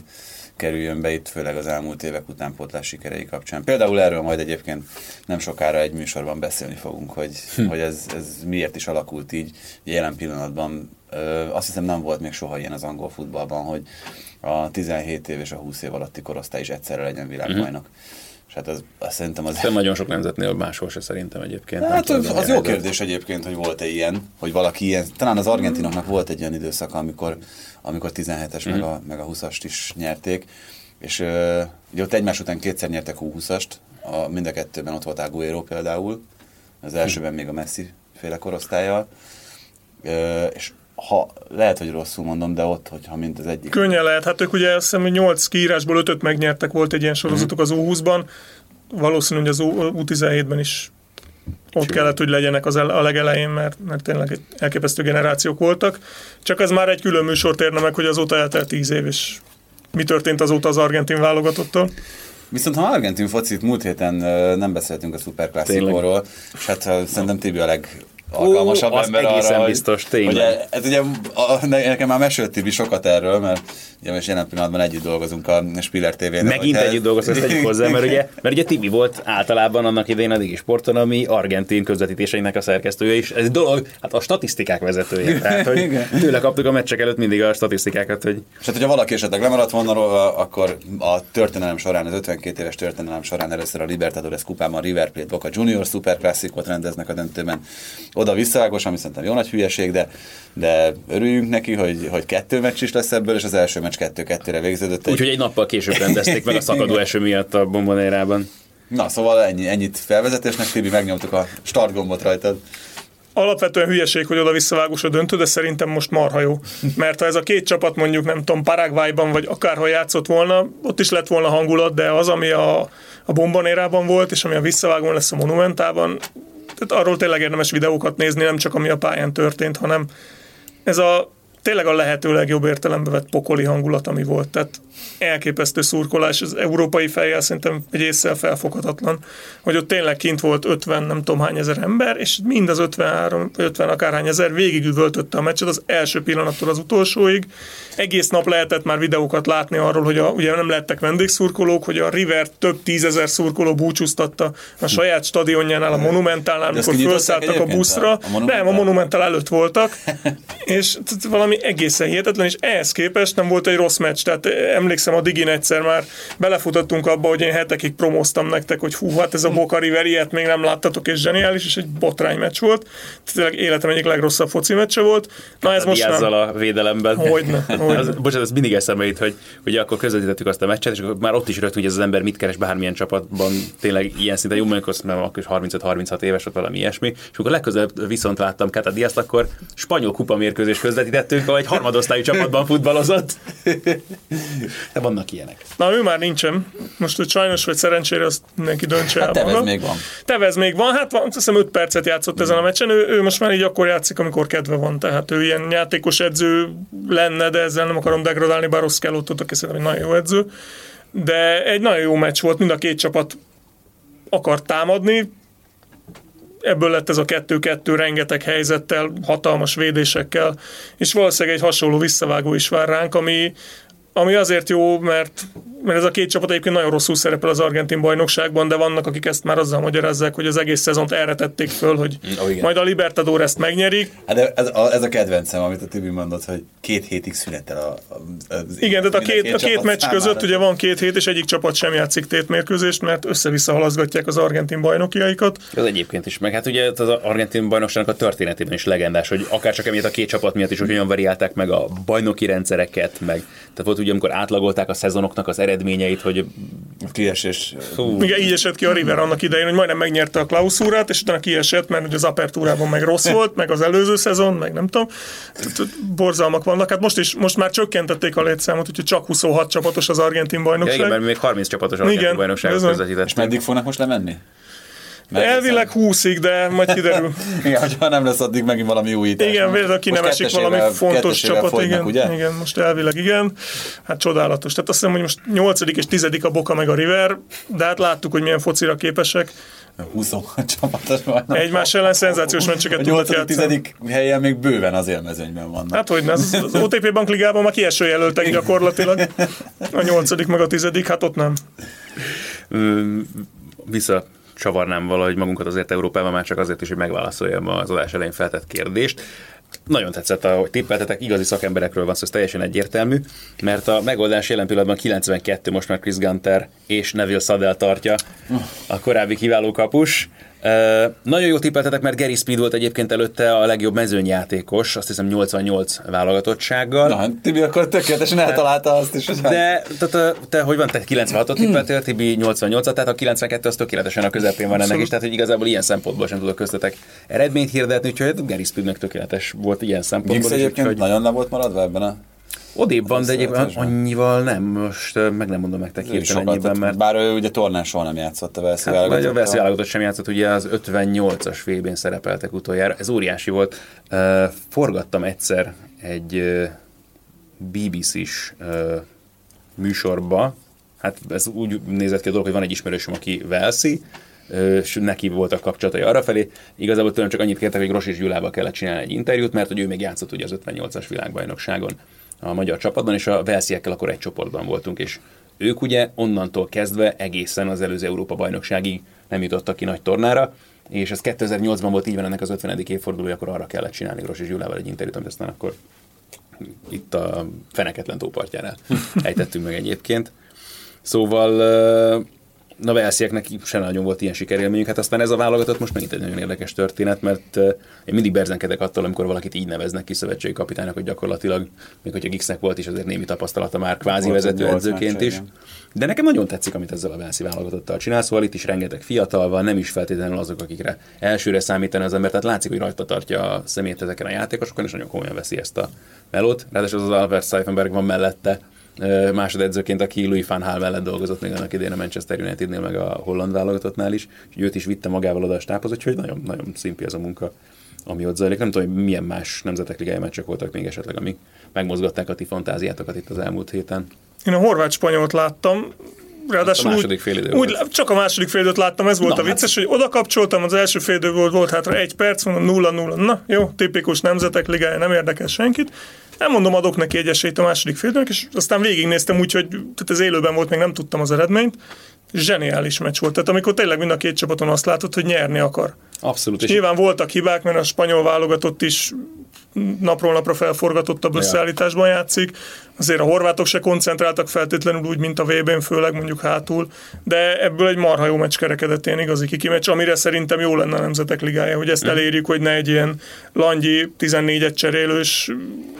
kerüljön be itt, főleg az elmúlt évek utánpótlás sikerei kapcsán. Például erről majd egyébként nem sokára egy műsorban beszélni fogunk, hogy, hm. hogy ez, ez miért is alakult így. Jelen pillanatban ö, azt hiszem nem volt még soha ilyen az angol futballban, hogy a 17 év és a 20 év alatti korosztály is egyszerre legyen világbajnok. És hát az, az szerintem az... De nagyon sok nemzetnél máshol se szerintem egyébként. Hát az, milyen az jó kérdés egyébként, hogy volt-e ilyen, hogy valaki ilyen, talán az argentinoknak volt egy olyan időszaka, amikor, amikor 17-es meg, a, meg a 20-ast is nyerték, és ö, ugye ott egymás után kétszer nyertek 20-ast, a, mind a kettőben ott volt Aguero például, az elsőben még a Messi féle korosztályjal, ö, és ha, lehet, hogy rosszul mondom, de ott, hogyha mint az egyik. Könnyen lehet. Hát ők ugye azt hiszem, hogy 8 kiírásból 5 megnyertek, volt egy ilyen sorozatuk az U20-ban. Valószínű, hogy az U17-ben is ott kellett, hogy legyenek az el- a legelején, mert, mert tényleg egy elképesztő generációk voltak. Csak ez már egy külön műsort érne meg, hogy azóta eltelt 10 év, és mi történt azóta az argentin válogatottal. Viszont ha argentin focit múlt héten nem beszéltünk a szuperklasszikóról, és hát szerintem Tibi a leg alkalmasabb az ember egészen arra, biztos, tényleg. hogy e- ez ugye, a, ne- nekem már mesélt Tibi sokat erről, mert ugye most jelen pillanatban együtt dolgozunk a Spiller TV-nél. Megint együtt dolgoztak, ezt tegyük hozzá, mert ugye, mert ugye Tibi volt általában annak idején a Digi Sporton, ami argentin közvetítéseinek a szerkesztője is. Ez dolog, hát a statisztikák vezetője. Tehát, hogy tőle kaptuk a meccsek előtt mindig a statisztikákat, hogy És hát, hogyha valaki esetleg lemaradt volna róla, akkor a történelem során, az 52 éves történelem során először a Libertadores kupában River Plate Boca Junior Super Classicot rendeznek a döntőben oda visszavágos, ami szerintem jó nagy hülyeség, de, de örüljünk neki, hogy, hogy kettő meccs is lesz ebből, és az első meccs kettő-kettőre végződött. Úgyhogy egy nappal később rendezték meg a szakadó eső miatt a bombonérában. Na, szóval ennyi, ennyit felvezetésnek, Tibi, megnyomtuk a start gombot rajtad. Alapvetően hülyeség, hogy oda visszavágós a döntő, de szerintem most marha jó. Mert ha ez a két csapat mondjuk, nem tudom, Paraguayban vagy akárhol játszott volna, ott is lett volna hangulat, de az, ami a, a bombanérában volt, és ami a visszavágón lesz a monumentában, tehát arról tényleg érdemes videókat nézni, nem csak ami a pályán történt, hanem ez a tényleg a lehető legjobb értelembe vett pokoli hangulat, ami volt. Tehát elképesztő szurkolás, az európai fejjel szerintem egy észszel felfoghatatlan, hogy ott tényleg kint volt 50, nem tudom hány ezer ember, és mind az 53, 50 akárhány ezer végigüvöltötte a meccset az első pillanattól az utolsóig. Egész nap lehetett már videókat látni arról, hogy a, ugye nem lettek vendégszurkolók, hogy a River több tízezer szurkoló búcsúztatta a saját stadionjánál, a Monumentálnál, amikor felszálltak a buszra. a-? Nem, a Monumentál előtt voltak, <laughs> és t- valami egészen hihetetlen, és ehhez képest nem volt egy rossz meccs. Tehát emlékszem, a Digin egyszer már belefutottunk abba, hogy én hetekig promóztam nektek, hogy hú, hát ez a Boca River, ilyet még nem láttatok, és zseniális, és egy botrány meccs volt. Tényleg életem egyik legrosszabb foci meccse volt. Na ez most Diazzal nem. a védelemben. Hogyne, <laughs> hogyne. Az, bocsánat, ez mindig eszembe jut, hogy ugye akkor közvetítettük azt a meccset, és akkor már ott is rögtön, hogy ez az ember mit keres bármilyen csapatban, tényleg ilyen szinten jó, amikor azt akkor is 35-36 éves volt valami ilyesmi, és amikor legközelebb viszont láttam Kata Diaz, akkor spanyol kupa mérkőzés közvetítettünk, ahol egy harmadosztályú csapatban futballozott. De vannak ilyenek. Na, ő már nincsen. Most, hogy sajnos vagy szerencsére, azt mindenki döntse Hát el Tevez maga. még van. Tevez még van, hát van, azt hiszem 5 percet játszott ezen a meccsen, ő, ő most már így akkor játszik, amikor kedve van, tehát ő ilyen játékos edző lenne, de ezzel nem akarom degradálni, bár rossz kell ott, aki szerintem egy nagyon jó edző. De egy nagyon jó meccs volt, mind a két csapat akart támadni, ebből lett ez a kettő-kettő rengeteg helyzettel, hatalmas védésekkel, és valószínűleg egy hasonló visszavágó is vár ránk, ami, ami azért jó, mert, mert ez a két csapat egyébként nagyon rosszul szerepel az argentin bajnokságban, de vannak, akik ezt már azzal magyarázzák, hogy az egész szezont erre tették föl, hogy ó, igen. majd a Libertador ezt megnyerik. Hát de ez, a, ez a kedvencem, amit a Tibi mondott, hogy két hétig szünetel a, a, az Igen, tehát a mind két, a két meccs számára. között ugye van két hét, és egyik csapat sem játszik tétmérkőzést, mert össze-vissza halaszgatják az argentin bajnokiaikat. Az egyébként is, meg hát ugye az argentin bajnokságnak a történetében is legendás, hogy akár csak emiatt a két csapat miatt is, hogy olyan variálták meg a bajnoki rendszereket, meg tehát volt ugye, amikor átlagolták a szezonoknak az eredményeit, hogy kiesés. fú, Igen, így esett ki a River annak idején, hogy majdnem megnyerte a klauszúrát, és utána kiesett, mert ugye az apertúrában meg rossz volt, meg az előző szezon, meg nem tudom. Borzalmak vannak. Hát most is, most már csökkentették a létszámot, úgyhogy csak 26 csapatos az argentin ja, bajnokság. igen, mert még 30 csapatos argentin Igen, bajnokságot bizony. És meddig fognak most lemenni? Mert Elvileg 20-ig, de majd kiderül. <laughs> Igen, hogyha nem lesz addig megint valami újítás. Igen, véletlenül ki nem esik valami fontos csapat. fogynak, Igen, ugye? igen, most elvileg igen. Hát csodálatos. Tehát azt hiszem, hogy most 8. és 10. a Boca meg a River, de hát láttuk, hogy milyen focira képesek. 26 csapatos vannak. Egymás ellen szenzációs meccseket A tudnak 8. játszani. 10. helyen még bőven az élmezőnyben vannak. Hát hogy ne, az, az OTP bankligában már kieső jelöltek gyakorlatilag. A nyolcadik meg a tizedik, hát ott nem. Vissza csavarnám valahogy magunkat azért Európában, már csak azért is, hogy megválaszoljam az adás elején feltett kérdést. Nagyon tetszett, ahogy tippeltetek, igazi szakemberekről van szó, ez teljesen egyértelmű, mert a megoldás jelen pillanatban 92, most már Chris Gunter és Neville Sadell tartja a korábbi kiváló kapus. Uh, nagyon jó tippeltetek, mert Gary Speed volt egyébként előtte a legjobb mezőnyjátékos, azt hiszem 88 válogatottsággal. Na, Tibi akkor tökéletesen eltalálta azt is, hogy De te, te, te, hogy van, te 96-ot tippeltél, Tibi 88-at, tehát a 92 az tökéletesen a közepén van ennek is, tehát hogy igazából ilyen szempontból sem tudok köztetek eredményt hirdetni, úgyhogy Gary Speednek tökéletes volt ilyen Giggs szempontból is, egyébként úgyhogy nagyon le volt maradva ebben a odébb van, de egyébként annyival nem, most meg nem mondom nektek hirtelen mert bár ő ugye tornán soha nem játszott a Velszi Hát, vagy a válogatott sem játszott, ugye az 58-as vb szerepeltek utoljára, ez óriási volt. Uh, forgattam egyszer egy uh, BBC-s uh, műsorba, hát ez úgy nézett ki a dolog, hogy van egy ismerősöm, aki Velszi, és neki voltak kapcsolatai arrafelé. Igazából tőlem csak annyit kértek, hogy Gros és Gyulával kellett csinálni egy interjút, mert hogy ő még játszott ugye az 58-as világbajnokságon a magyar csapatban, és a Velsziekkel akkor egy csoportban voltunk, és ők ugye onnantól kezdve egészen az előző Európa bajnokságig nem jutottak ki nagy tornára, és ez 2008-ban volt így van ennek az 50. évfordulója, akkor arra kellett csinálni Gros és Gyulával egy interjút, amit aztán akkor itt a Feneketlen tópartjánál ejtettünk meg egyébként. Szóval na Velszieknek se nagyon volt ilyen sikerélményük, hát aztán ez a válogatott most megint egy nagyon érdekes történet, mert én mindig berzenkedek attól, amikor valakit így neveznek ki szövetségi kapitánynak, hogy gyakorlatilag, még hogyha Gixnek volt is azért némi tapasztalata már kvázi Volt egy vezető nyolc edzőként meccse, is. De nekem nagyon tetszik, amit ezzel a Velszi válogatottal csinál, szóval itt is rengeteg fiatal van, nem is feltétlenül azok, akikre elsőre számítani az ember, tehát látszik, hogy rajta tartja a szemét ezeken a játékosokon, és nagyon komolyan veszi ezt a melót. Ráadásul az Albert Seifenberg van mellette, másodedzőként, aki Louis van Gaal mellett dolgozott még annak idén a Manchester Unitednél, meg a holland válogatottnál is, és őt is vitte magával oda a stábhoz, úgyhogy nagyon, nagyon szimpi ez a munka ami ott zajlik. Nem tudom, hogy milyen más nemzetek ligája meccsek voltak még esetleg, amik megmozgatták a ti fantáziátokat itt az elmúlt héten. Én a horvát-spanyolt láttam, ráadásul a második úgy, félidő úgy, volt. csak a második félidőt láttam, ez volt Na, a vicces, hogy oda kapcsoltam, az első félidő volt, volt hátra egy perc, mondom 0 0 Na, jó, tipikus nemzetek ligája, nem érdekel senkit. Nem mondom, adok neki egy esélyt a második félidőnek, és aztán végignéztem úgy, hogy tehát ez élőben volt, még nem tudtam az eredményt. Zseniális meccs volt. Tehát amikor tényleg mind a két csapaton azt látod, hogy nyerni akar. Abszolút. És nyilván voltak hibák, mert a spanyol válogatott is napról napra felforgatottabb összeállításban játszik. Azért a horvátok se koncentráltak feltétlenül úgy, mint a VB-n, főleg mondjuk hátul, de ebből egy marha jó meccs kerekedett, ilyen igazi kiki meccs, amire szerintem jó lenne a Nemzetek Ligája, hogy ezt elérjük, hogy ne egy ilyen langyi 14-et cserélős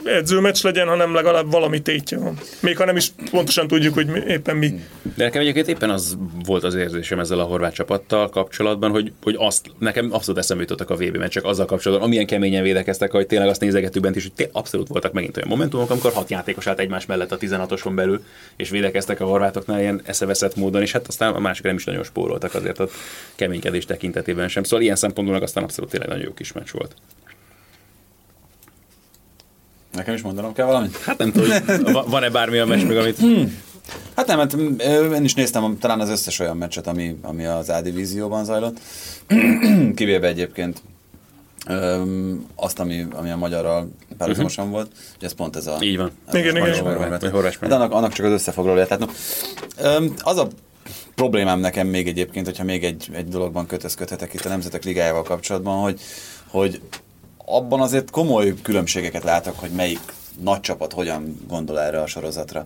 edzőmeccs legyen, hanem legalább valami tétje van. Még ha nem is pontosan tudjuk, hogy éppen mi. De nekem egyébként éppen az volt az érzésem ezzel a horvát csapattal kapcsolatban, hogy, hogy azt, nekem abszolút eszembe jutottak a VB meccsek azzal kapcsolatban, amilyen keményen védekeztek, hogy tényleg azt nézegetük bent is, hogy té- abszolút voltak megint olyan momentumok, amikor hat játékos állt egymás mellett a 16-oson belül, és védekeztek a horvátoknál ilyen eszeveszett módon, és hát aztán a másik nem is nagyon spóroltak azért a keménykedés tekintetében sem. Szóval ilyen szempontból meg aztán abszolút tényleg nagyon jó kis meccs volt. Nekem is mondanom kell valamit? Hát nem tudom, <laughs> van-e bármilyen meccs meg, amit Hát nem, hát ö, én is néztem talán az összes olyan meccset, ami, ami az A divízióban zajlott. <clears throat> Kivéve egyébként öm, azt, ami, ami a magyarral párhuzamosan volt, hogy ez pont ez a... Így van. ez Igen, igen, igen. horvát Hát annak, annak csak az összefoglalója. Tehát, no, öm, az a problémám nekem még egyébként, hogyha még egy, egy dologban kötözködhetek itt a Nemzetek Ligájával kapcsolatban, hogy, hogy abban azért komoly különbségeket látok, hogy melyik nagy csapat hogyan gondol erre a sorozatra.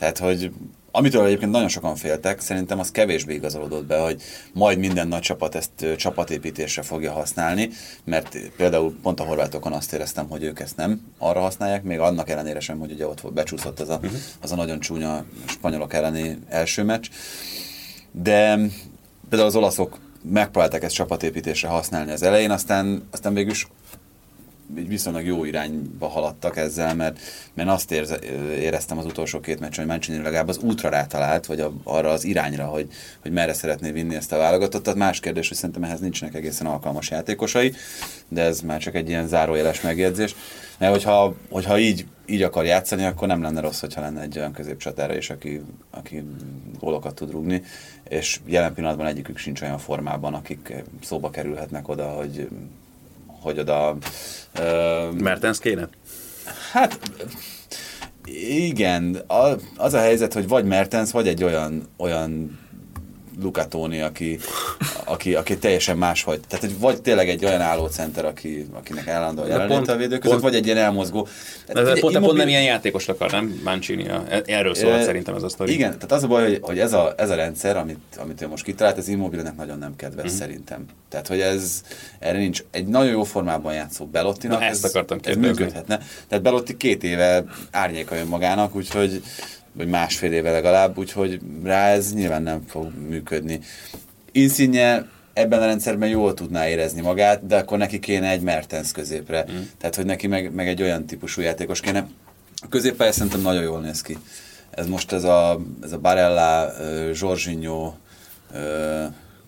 Tehát, hogy amitől egyébként nagyon sokan féltek, szerintem az kevésbé igazolódott be, hogy majd minden nagy csapat ezt csapatépítésre fogja használni, mert például pont a horvátokon azt éreztem, hogy ők ezt nem arra használják, még annak ellenére sem, hogy ugye ott becsúszott az a, az a nagyon csúnya spanyolok elleni első meccs. De például az olaszok megpróbálták ezt csapatépítésre használni az elején, aztán, aztán végül így viszonylag jó irányba haladtak ezzel, mert, mert azt érze, éreztem az utolsó két meccsen, hogy Mancini legalább az útra rátalált, vagy a, arra az irányra, hogy, hogy merre szeretné vinni ezt a válogatottat. Más kérdés, hogy szerintem ehhez nincsenek egészen alkalmas játékosai, de ez már csak egy ilyen zárójeles megjegyzés. Mert hogyha, hogyha így, így akar játszani, akkor nem lenne rossz, hogyha lenne egy olyan középcsatára is, aki, aki gólokat tud rúgni, és jelen pillanatban egyikük sincs olyan formában, akik szóba kerülhetnek oda, hogy hogy oda... Ö, Mertens kéne? hát igen, az a helyzet, hogy vagy Mertens, vagy egy olyan, olyan Luca Toni, aki, aki, aki teljesen máshogy. Tehát, hogy vagy tényleg egy olyan állócenter, aki, akinek állandóan De jelenléte pont- a védők között, pont- vagy egy ilyen elmozgó. Ez Tehát ugye pont, pont Immobile- nem ilyen játékos akar, nem? Mancini, erről szólt Ö, szerintem ez a sztori. Igen, tehát az a baj, hogy, hogy ez, a, ez a rendszer, amit, amit ő most kitalált, ez immobilenek nagyon nem kedves uh-huh. szerintem. Tehát, hogy ez, erre nincs, egy nagyon jó formában játszó Belottinak, Na, ezt ez, akartam ez kérdezni. működhetne. Tehát Belotti két éve árnyéka önmagának, úgyhogy vagy másfél éve legalább, úgyhogy rá ez nyilván nem fog működni. Insigne ebben a rendszerben jól tudná érezni magát, de akkor neki kéne egy Mertens középre. Mm. Tehát, hogy neki meg, meg egy olyan típusú játékos kéne. A középpálya szerintem nagyon jól néz ki. Ez most ez a, ez a Barella, Jorginho,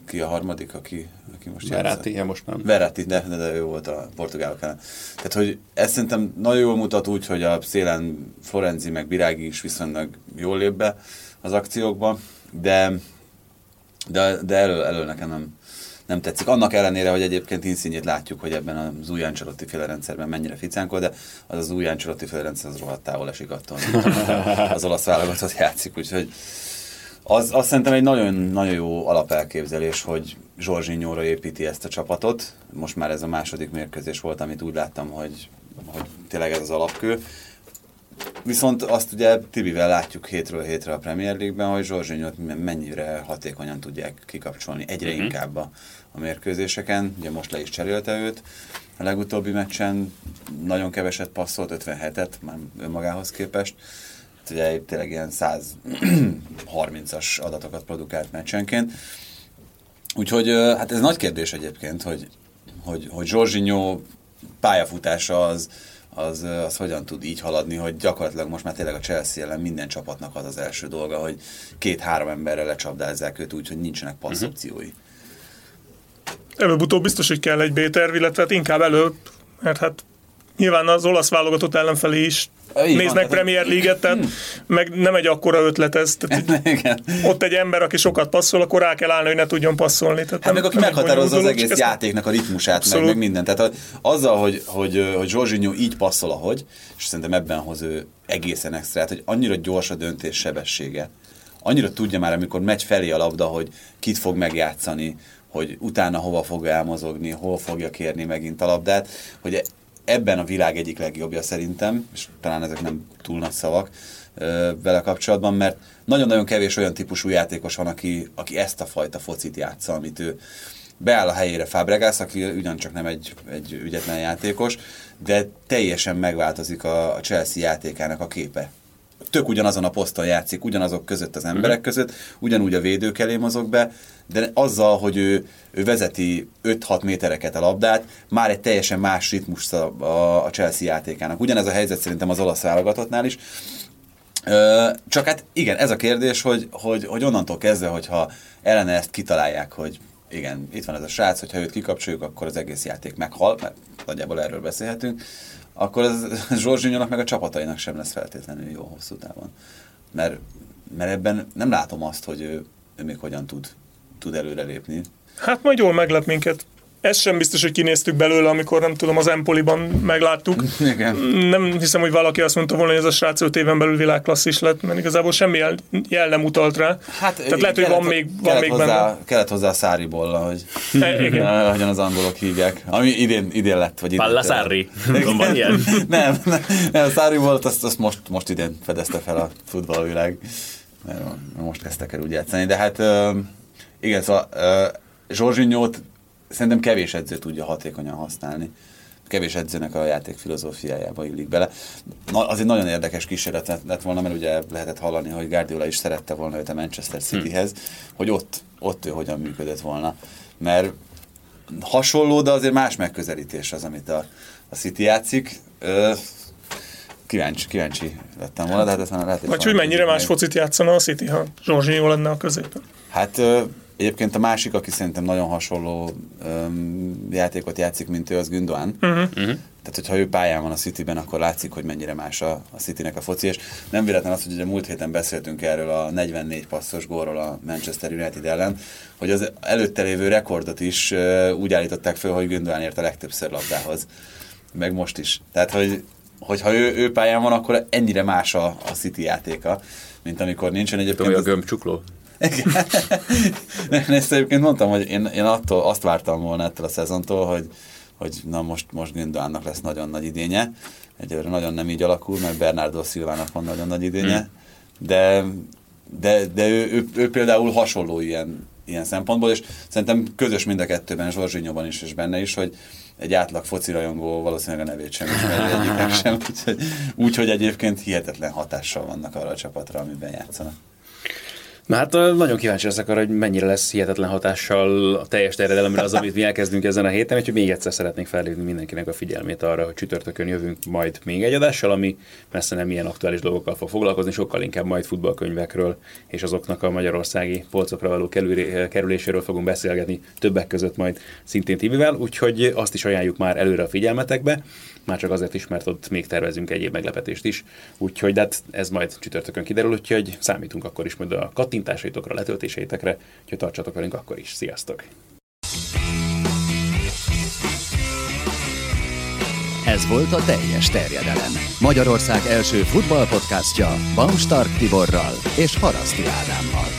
ki a harmadik, aki, aki most Verratti, ja, most nem. Verratti, de, de, de ő volt a portugálok ellen. Tehát, hogy ez szerintem nagyon jól mutat úgy, hogy a szélen Florenzi meg Birági is viszonylag jól lép be az akciókba, de, de, de elő, elő nekem nem, nem tetszik. Annak ellenére, hogy egyébként Insigne-t látjuk, hogy ebben az új Ancelotti féle rendszerben mennyire ficánkol, de az az új Ancelotti féle rendszer az rohadt távol esik attól, <laughs> az olasz válogatott játszik, úgyhogy az, az szerintem egy nagyon, nagyon jó alapelképzelés, hogy Zsorzsinyóra építi ezt a csapatot. Most már ez a második mérkőzés volt, amit úgy láttam, hogy, hogy tényleg ez az alapkő. Viszont azt ugye Tibivel látjuk hétről hétre a Premier League-ben, hogy Zsorzsinyót mennyire hatékonyan tudják kikapcsolni egyre uh-huh. inkább a, a mérkőzéseken. Ugye most le is cserélte őt a legutóbbi meccsen, nagyon keveset passzolt, 57-et már önmagához képest. Ugye tényleg ilyen 130-as <clears throat> adatokat produkált meccsenként. Úgyhogy hát ez nagy kérdés egyébként, hogy, hogy, hogy Zsorzsinyó pályafutása az, az, az hogyan tud így haladni, hogy gyakorlatilag most már tényleg a Chelsea ellen minden csapatnak az az első dolga, hogy két-három emberrel lecsapdázzák őt úgy, hogy nincsenek passzopciói. Előbb-utóbb biztos, hogy kell egy B-terv, illetve hát inkább előbb mert hát nyilván az olasz válogatott ellenfelé is Így van, néznek tehát- Premier League-et, tehát meg nem egy akkora ötlet ez. Tehát <laughs> ott egy ember, aki sokat passzol, akkor rá kell állni, hogy ne tudjon passzolni. Tehát Hát nem- meg aki nem meghatározza az egész játéknak a ritmusát, meg, Abszolút. meg minden. Tehát azzal, hogy, hogy, hogy Zsorzsinyó így passzol, ahogy, és szerintem ebben hoz ő egészen extrát, hogy annyira gyors a döntés sebessége. Annyira tudja már, amikor megy felé a labda, hogy kit fog megjátszani, hogy utána hova fog elmozogni, hol fogja kérni megint a labdát, hogy ebben a világ egyik legjobbja szerintem, és talán ezek nem túl nagy szavak vele kapcsolatban, mert nagyon-nagyon kevés olyan típusú játékos van, aki, aki ezt a fajta focit játsza, amit ő beáll a helyére Fabregas, aki ugyancsak nem egy, egy ügyetlen játékos, de teljesen megváltozik a, a Chelsea játékának a képe. Tök ugyanazon a poszton játszik, ugyanazok között az emberek között, ugyanúgy a védők elé mozog be, de azzal, hogy ő, ő vezeti 5-6 métereket a labdát, már egy teljesen más ritmus a, a, a Chelsea játékának. Ugyanez a helyzet szerintem az olasz válogatottnál is. Ö, csak hát igen, ez a kérdés, hogy, hogy, hogy onnantól kezdve, hogyha ellene ezt kitalálják, hogy igen, itt van ez a srác, hogyha őt kikapcsoljuk, akkor az egész játék meghal, mert nagyjából erről beszélhetünk, akkor az <laughs> Zsorzsinyónak meg a csapatainak sem lesz feltétlenül jó hosszú távon. Mert, mert ebben nem látom azt, hogy ő, ő még hogyan tud, tud előrelépni. Hát majd jól meglep minket. Ez sem biztos, hogy kinéztük belőle, amikor nem tudom, az Empoliban megláttuk. Igen. Nem hiszem, hogy valaki azt mondta volna, hogy ez a srác 5 éven belül világklasszis lett, mert igazából semmi jel, jel nem utalt rá. Hát, Tehát lehet, hogy van még, van még hozzá, benne. Kellett hozzá a száribolla, hogy E, igen. <laughs> ahogyan az angolok hívják. Ami idén, idén lett, vagy idén. <laughs> Van ilyen? nem, nem, nem, a Szári volt, azt, azt most, most idén fedezte fel a futballvilág. Mert most kezdtek el úgy játszani. De hát igen, szóval Zsorzsinyót szerintem kevés edző tudja hatékonyan használni. Kevés edzőnek a játék filozófiájába illik bele. Na, az egy nagyon érdekes kísérlet lett- volna, mert ugye lehetett hallani, hogy Guardiola is szerette volna őt a Manchester Cityhez, hogy ott, ott ő hogyan működött volna. Mert hasonló, de azért más megközelítés az, amit a, a City játszik. Ö, kíváncsi, kíváncsi lettem volna, de hát ezt már lehet, Vagy hogy mennyire más focit játszana a City, ha Zsorzsinyó lenne a középen. Hát egyébként a másik, aki szerintem nagyon hasonló öm, játékot játszik, mint ő, az Gündoğan. Uh-huh. Tehát, hogyha ő pályán van a Cityben, akkor látszik, hogy mennyire más a, a Citynek a foci, és nem véletlen az, hogy ugye múlt héten beszéltünk erről a 44 passzos gólról a Manchester United ellen, hogy az előtte lévő rekordot is ö, úgy állították föl, hogy Gündoğan ért a legtöbbször labdához. Meg most is. Tehát, hogy hogyha ő, ő pályán van, akkor ennyire más a, a City játéka, mint amikor nincsen egyébként. Olyan az- gömbcsukló. Nem, <laughs> ezt egyébként mondtam, hogy én, én attól azt vártam volna ettől a szezontól, hogy, hogy na most, most Gündoğannak lesz nagyon nagy idénye. Egyelőre nagyon nem így alakul, mert Bernardo Silvának van nagyon nagy idénye, Hmm. de, de, de ő, ő, ő, például hasonló ilyen, ilyen szempontból, és szerintem közös mind a kettőben, Zsorzsinyóban is, és benne is, hogy egy átlag foci rajongó valószínűleg a nevét sem ismeri egyiknek sem, úgyhogy, úgyhogy egyébként hihetetlen hatással vannak arra a csapatra, amiben játszanak. Na hát nagyon kíváncsi leszek arra, hogy mennyire lesz hihetetlen hatással a teljes terjedelemre az, amit mi elkezdünk ezen a héten, úgyhogy még egyszer szeretnék felhívni mindenkinek a figyelmét arra, hogy csütörtökön jövünk majd még egy adással, ami messze nem ilyen aktuális dolgokkal fog foglalkozni, sokkal inkább majd futballkönyvekről és azoknak a magyarországi polcokra való kerülé- kerüléséről fogunk beszélgetni többek között majd szintén Tibivel, úgyhogy azt is ajánljuk már előre a figyelmetekbe, már csak azért is, mert ott még tervezünk egyéb meglepetést is, úgyhogy hát ez majd csütörtökön kiderül, úgyhogy számítunk akkor is majd a kattintásaitokra, letöltéseitekre, úgyhogy tartsatok velünk akkor is. Sziasztok! Ez volt a teljes terjedelem. Magyarország első futballpodcastja Bamstark Tiborral és Haraszti Ádámmal.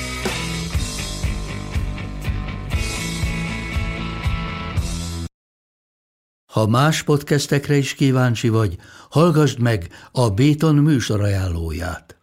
Ha más podcastekre is kíváncsi vagy, hallgassd meg a Béton műsor ajánlóját.